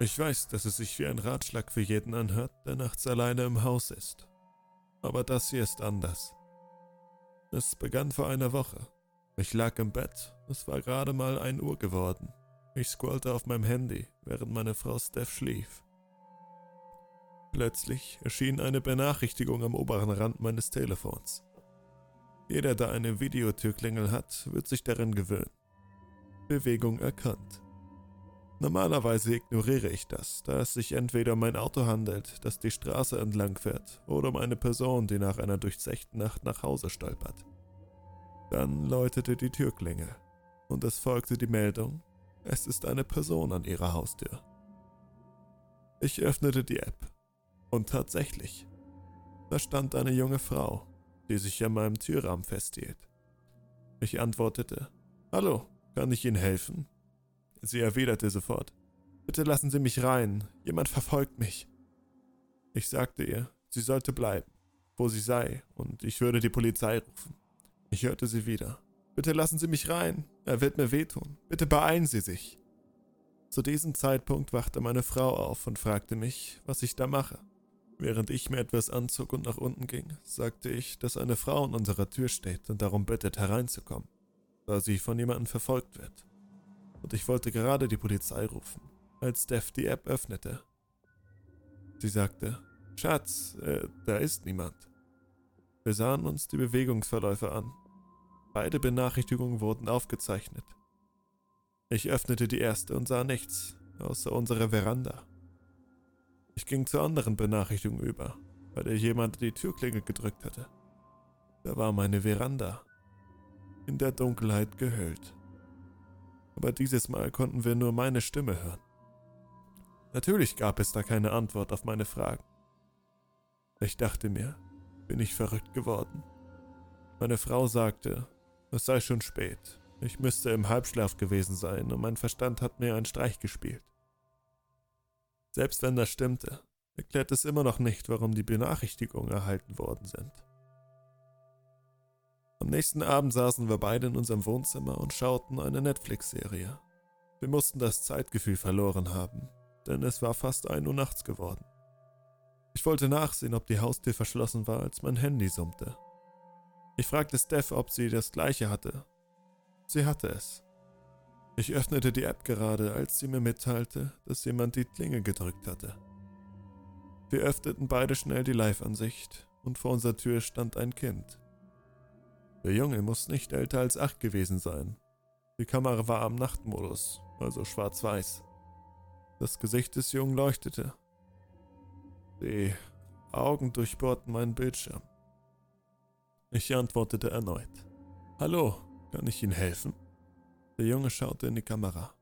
Ich weiß, dass es sich wie ein Ratschlag für jeden anhört, der nachts alleine im Haus ist. Aber das hier ist anders. Es begann vor einer Woche. Ich lag im Bett, es war gerade mal ein Uhr geworden. Ich scrollte auf meinem Handy, während meine Frau Steph schlief. Plötzlich erschien eine Benachrichtigung am oberen Rand meines Telefons. Jeder, der eine Videotürklingel hat, wird sich daran gewöhnen. Bewegung erkannt. Normalerweise ignoriere ich das, da es sich entweder um ein Auto handelt, das die Straße entlang fährt, oder um eine Person, die nach einer durchzechten Nacht nach Hause stolpert. Dann läutete die Türklingel und es folgte die Meldung, es ist eine Person an ihrer Haustür. Ich öffnete die App und tatsächlich, da stand eine junge Frau, die sich an meinem Türrahmen festhielt. Ich antwortete, Hallo, kann ich Ihnen helfen? Sie erwiderte sofort, Bitte lassen Sie mich rein, jemand verfolgt mich. Ich sagte ihr, sie sollte bleiben, wo sie sei, und ich würde die Polizei rufen. Ich hörte sie wieder. Bitte lassen Sie mich rein, er wird mir wehtun. Bitte beeilen Sie sich. Zu diesem Zeitpunkt wachte meine Frau auf und fragte mich, was ich da mache. Während ich mir etwas anzog und nach unten ging, sagte ich, dass eine Frau an unserer Tür steht und darum bittet, hereinzukommen, da sie von jemandem verfolgt wird. Und ich wollte gerade die Polizei rufen, als Steph die App öffnete. Sie sagte, Schatz, äh, da ist niemand. Wir sahen uns die Bewegungsverläufe an. Beide Benachrichtigungen wurden aufgezeichnet. Ich öffnete die erste und sah nichts, außer unserer Veranda. Ich ging zur anderen Benachrichtigung über, bei der jemand die Türklinge gedrückt hatte. Da war meine Veranda, in der Dunkelheit gehüllt. Aber dieses Mal konnten wir nur meine Stimme hören. Natürlich gab es da keine Antwort auf meine Fragen. Ich dachte mir, bin ich verrückt geworden? Meine Frau sagte, es sei schon spät. Ich müsste im Halbschlaf gewesen sein und mein Verstand hat mir einen Streich gespielt. Selbst wenn das stimmte, erklärt es immer noch nicht, warum die Benachrichtigungen erhalten worden sind. Am nächsten Abend saßen wir beide in unserem Wohnzimmer und schauten eine Netflix-Serie. Wir mussten das Zeitgefühl verloren haben, denn es war fast ein Uhr nachts geworden. Ich wollte nachsehen, ob die Haustür verschlossen war, als mein Handy summte. Ich fragte Steph, ob sie das gleiche hatte. Sie hatte es. Ich öffnete die App gerade, als sie mir mitteilte, dass jemand die Klinge gedrückt hatte. Wir öffneten beide schnell die Live-Ansicht und vor unserer Tür stand ein Kind. Der Junge muss nicht älter als acht gewesen sein. Die Kamera war am Nachtmodus, also schwarz-weiß. Das Gesicht des Jungen leuchtete. Die Augen durchbohrten meinen Bildschirm. Ich antwortete erneut. Hallo, kann ich Ihnen helfen? Der Junge schaute in die Kamera.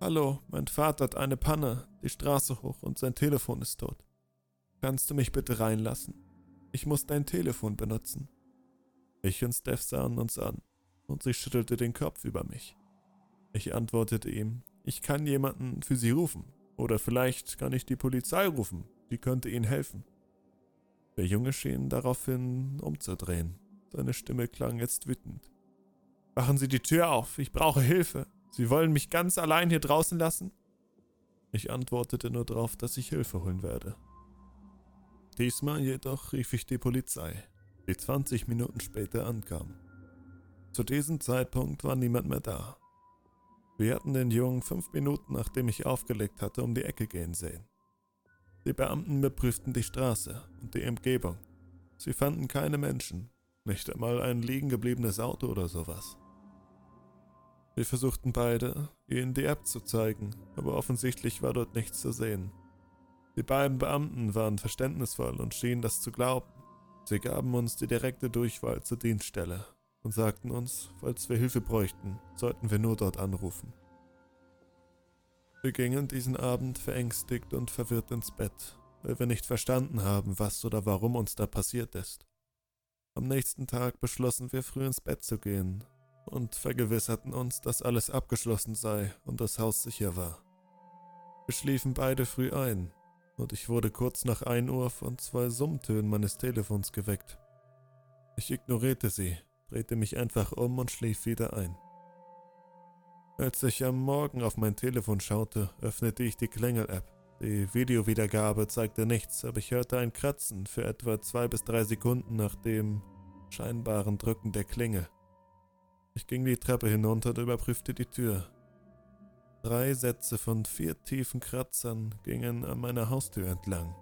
Hallo, mein Vater hat eine Panne, die Straße hoch und sein Telefon ist tot. Kannst du mich bitte reinlassen? Ich muss dein Telefon benutzen. Ich und Steph sahen uns an und sie schüttelte den Kopf über mich. Ich antwortete ihm, ich kann jemanden für sie rufen. Oder vielleicht kann ich die Polizei rufen, die könnte ihnen helfen. Der Junge schien daraufhin umzudrehen. Seine Stimme klang jetzt wütend. Machen Sie die Tür auf, ich brauche Hilfe. Sie wollen mich ganz allein hier draußen lassen? Ich antwortete nur darauf, dass ich Hilfe holen werde. Diesmal jedoch rief ich die Polizei, die 20 Minuten später ankam. Zu diesem Zeitpunkt war niemand mehr da. Wir hatten den Jungen fünf Minuten, nachdem ich aufgelegt hatte, um die Ecke gehen sehen. Die Beamten überprüften die Straße und die Umgebung. Sie fanden keine Menschen, nicht einmal ein liegen gebliebenes Auto oder sowas. Wir versuchten beide, ihnen die App zu zeigen, aber offensichtlich war dort nichts zu sehen. Die beiden Beamten waren verständnisvoll und schienen das zu glauben. Sie gaben uns die direkte Durchwahl zur Dienststelle und sagten uns, falls wir Hilfe bräuchten, sollten wir nur dort anrufen. Wir gingen diesen Abend verängstigt und verwirrt ins Bett, weil wir nicht verstanden haben, was oder warum uns da passiert ist. Am nächsten Tag beschlossen wir früh ins Bett zu gehen und vergewisserten uns, dass alles abgeschlossen sei und das Haus sicher war. Wir schliefen beide früh ein, und ich wurde kurz nach 1 Uhr von zwei Summtönen meines Telefons geweckt. Ich ignorierte sie, drehte mich einfach um und schlief wieder ein. Als ich am Morgen auf mein Telefon schaute, öffnete ich die Klingel-App. Die Videowiedergabe zeigte nichts, aber ich hörte ein Kratzen für etwa zwei bis drei Sekunden nach dem scheinbaren Drücken der Klingel. Ich ging die Treppe hinunter und überprüfte die Tür. Drei Sätze von vier tiefen Kratzern gingen an meiner Haustür entlang.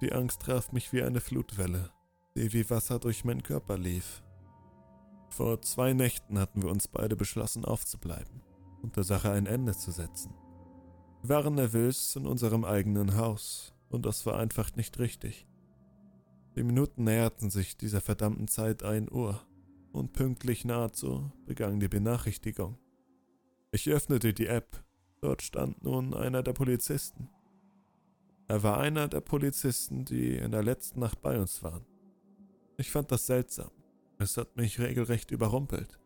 Die Angst traf mich wie eine Flutwelle, die wie Wasser durch meinen Körper lief. Vor zwei Nächten hatten wir uns beide beschlossen aufzubleiben und der Sache ein Ende zu setzen. Wir waren nervös in unserem eigenen Haus und das war einfach nicht richtig. Die Minuten näherten sich dieser verdammten Zeit ein Uhr und pünktlich nahezu begann die Benachrichtigung. Ich öffnete die App. Dort stand nun einer der Polizisten. Er war einer der Polizisten, die in der letzten Nacht bei uns waren. Ich fand das seltsam. Es hat mich regelrecht überrumpelt.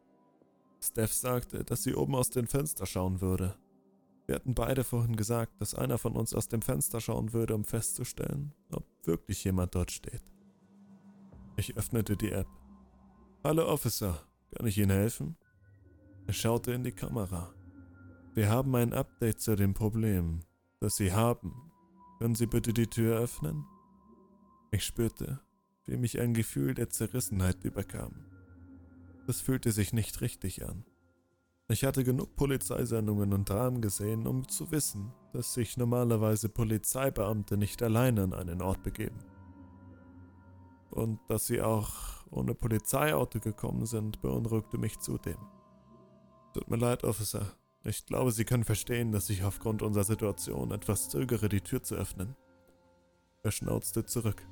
Steph sagte, dass sie oben aus dem Fenster schauen würde. Wir hatten beide vorhin gesagt, dass einer von uns aus dem Fenster schauen würde, um festzustellen, ob wirklich jemand dort steht. Ich öffnete die App. Hallo Officer, kann ich Ihnen helfen? Er schaute in die Kamera. Wir haben ein Update zu dem Problem, das Sie haben. Können Sie bitte die Tür öffnen? Ich spürte, wie mich ein Gefühl der Zerrissenheit überkam. Das fühlte sich nicht richtig an. Ich hatte genug Polizeisendungen und Dramen gesehen, um zu wissen, dass sich normalerweise Polizeibeamte nicht alleine an einen Ort begeben. Und dass sie auch ohne Polizeiauto gekommen sind, beunruhigte mich zudem. Tut mir leid, Officer. Ich glaube, Sie können verstehen, dass ich aufgrund unserer Situation etwas zögere, die Tür zu öffnen. Er schnauzte zurück.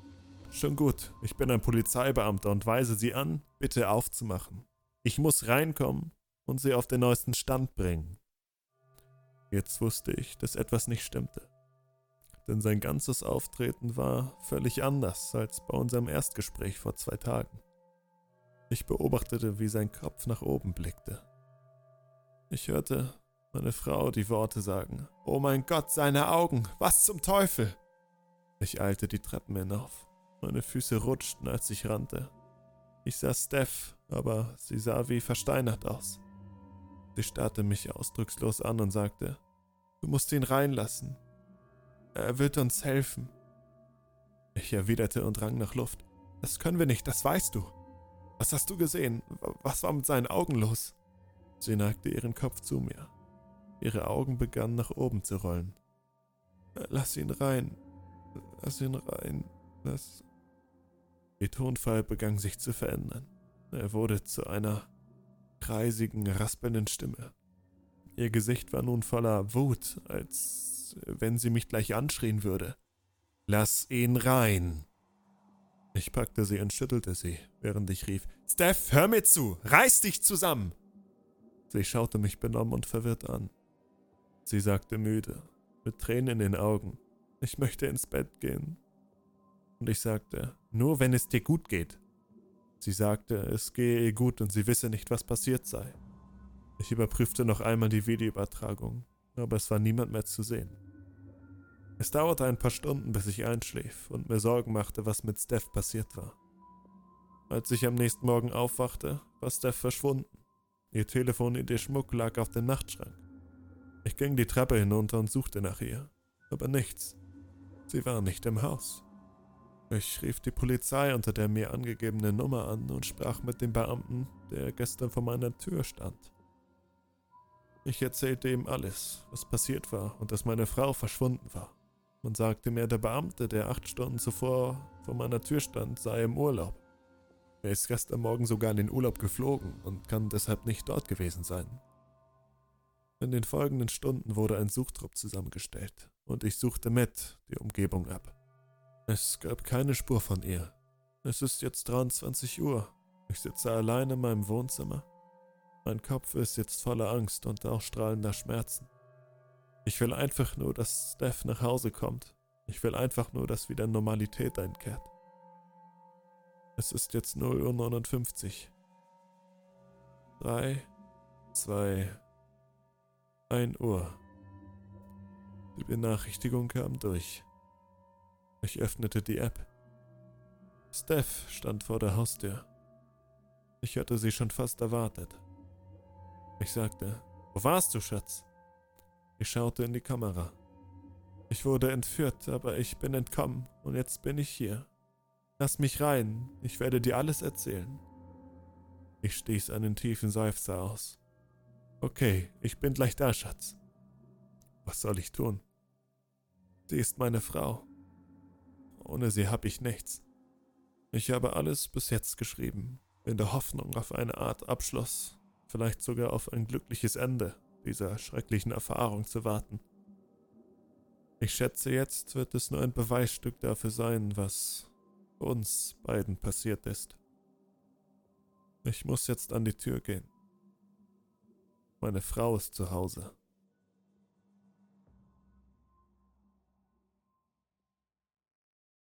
Schon gut, ich bin ein Polizeibeamter und weise Sie an, bitte aufzumachen. Ich muss reinkommen und Sie auf den neuesten Stand bringen. Jetzt wusste ich, dass etwas nicht stimmte denn sein ganzes Auftreten war völlig anders als bei unserem Erstgespräch vor zwei Tagen. Ich beobachtete, wie sein Kopf nach oben blickte. Ich hörte meine Frau die Worte sagen, Oh mein Gott, seine Augen, was zum Teufel! Ich eilte die Treppen hinauf. Meine Füße rutschten, als ich rannte. Ich sah Steph, aber sie sah wie versteinert aus. Sie starrte mich ausdruckslos an und sagte, Du musst ihn reinlassen. Er wird uns helfen. Ich erwiderte und rang nach Luft. Das können wir nicht, das weißt du. Was hast du gesehen? Was war mit seinen Augen los? Sie neigte ihren Kopf zu mir. Ihre Augen begannen nach oben zu rollen. Lass ihn rein. Lass ihn rein. Lass. Ihr Tonfall begann sich zu verändern. Er wurde zu einer kreisigen, raspelnden Stimme. Ihr Gesicht war nun voller Wut, als wenn sie mich gleich anschrien würde. Lass ihn rein. Ich packte sie und schüttelte sie, während ich rief, Steph, hör mir zu, reiß dich zusammen. Sie schaute mich benommen und verwirrt an. Sie sagte müde, mit Tränen in den Augen, ich möchte ins Bett gehen. Und ich sagte, nur wenn es dir gut geht. Sie sagte, es gehe ihr gut und sie wisse nicht, was passiert sei. Ich überprüfte noch einmal die Videoübertragung, aber es war niemand mehr zu sehen. Es dauerte ein paar Stunden, bis ich einschlief und mir Sorgen machte, was mit Steph passiert war. Als ich am nächsten Morgen aufwachte, war Steph verschwunden. Ihr Telefon und ihr Schmuck lag auf dem Nachtschrank. Ich ging die Treppe hinunter und suchte nach ihr, aber nichts. Sie war nicht im Haus. Ich rief die Polizei unter der mir angegebenen Nummer an und sprach mit dem Beamten, der gestern vor meiner Tür stand. Ich erzählte ihm alles, was passiert war und dass meine Frau verschwunden war. Man sagte mir, der Beamte, der acht Stunden zuvor vor meiner Tür stand, sei im Urlaub. Er ist gestern Morgen sogar in den Urlaub geflogen und kann deshalb nicht dort gewesen sein. In den folgenden Stunden wurde ein Suchtrupp zusammengestellt und ich suchte mit die Umgebung ab. Es gab keine Spur von ihr. Es ist jetzt 23 Uhr. Ich sitze allein in meinem Wohnzimmer. Mein Kopf ist jetzt voller Angst und auch strahlender Schmerzen. Ich will einfach nur, dass Steph nach Hause kommt. Ich will einfach nur, dass wieder Normalität einkehrt. Es ist jetzt 0 Uhr 59. 3, 2, 1 Uhr. Die Benachrichtigung kam durch. Ich öffnete die App. Steph stand vor der Haustür. Ich hatte sie schon fast erwartet. Ich sagte, Wo warst du, Schatz? Ich schaute in die Kamera. Ich wurde entführt, aber ich bin entkommen und jetzt bin ich hier. Lass mich rein, ich werde dir alles erzählen. Ich stieß einen tiefen Seufzer aus. Okay, ich bin gleich da, Schatz. Was soll ich tun? Sie ist meine Frau. Ohne sie habe ich nichts. Ich habe alles bis jetzt geschrieben, in der Hoffnung auf eine Art Abschluss, vielleicht sogar auf ein glückliches Ende dieser schrecklichen Erfahrung zu warten. Ich schätze, jetzt wird es nur ein Beweisstück dafür sein, was uns beiden passiert ist. Ich muss jetzt an die Tür gehen. Meine Frau ist zu Hause.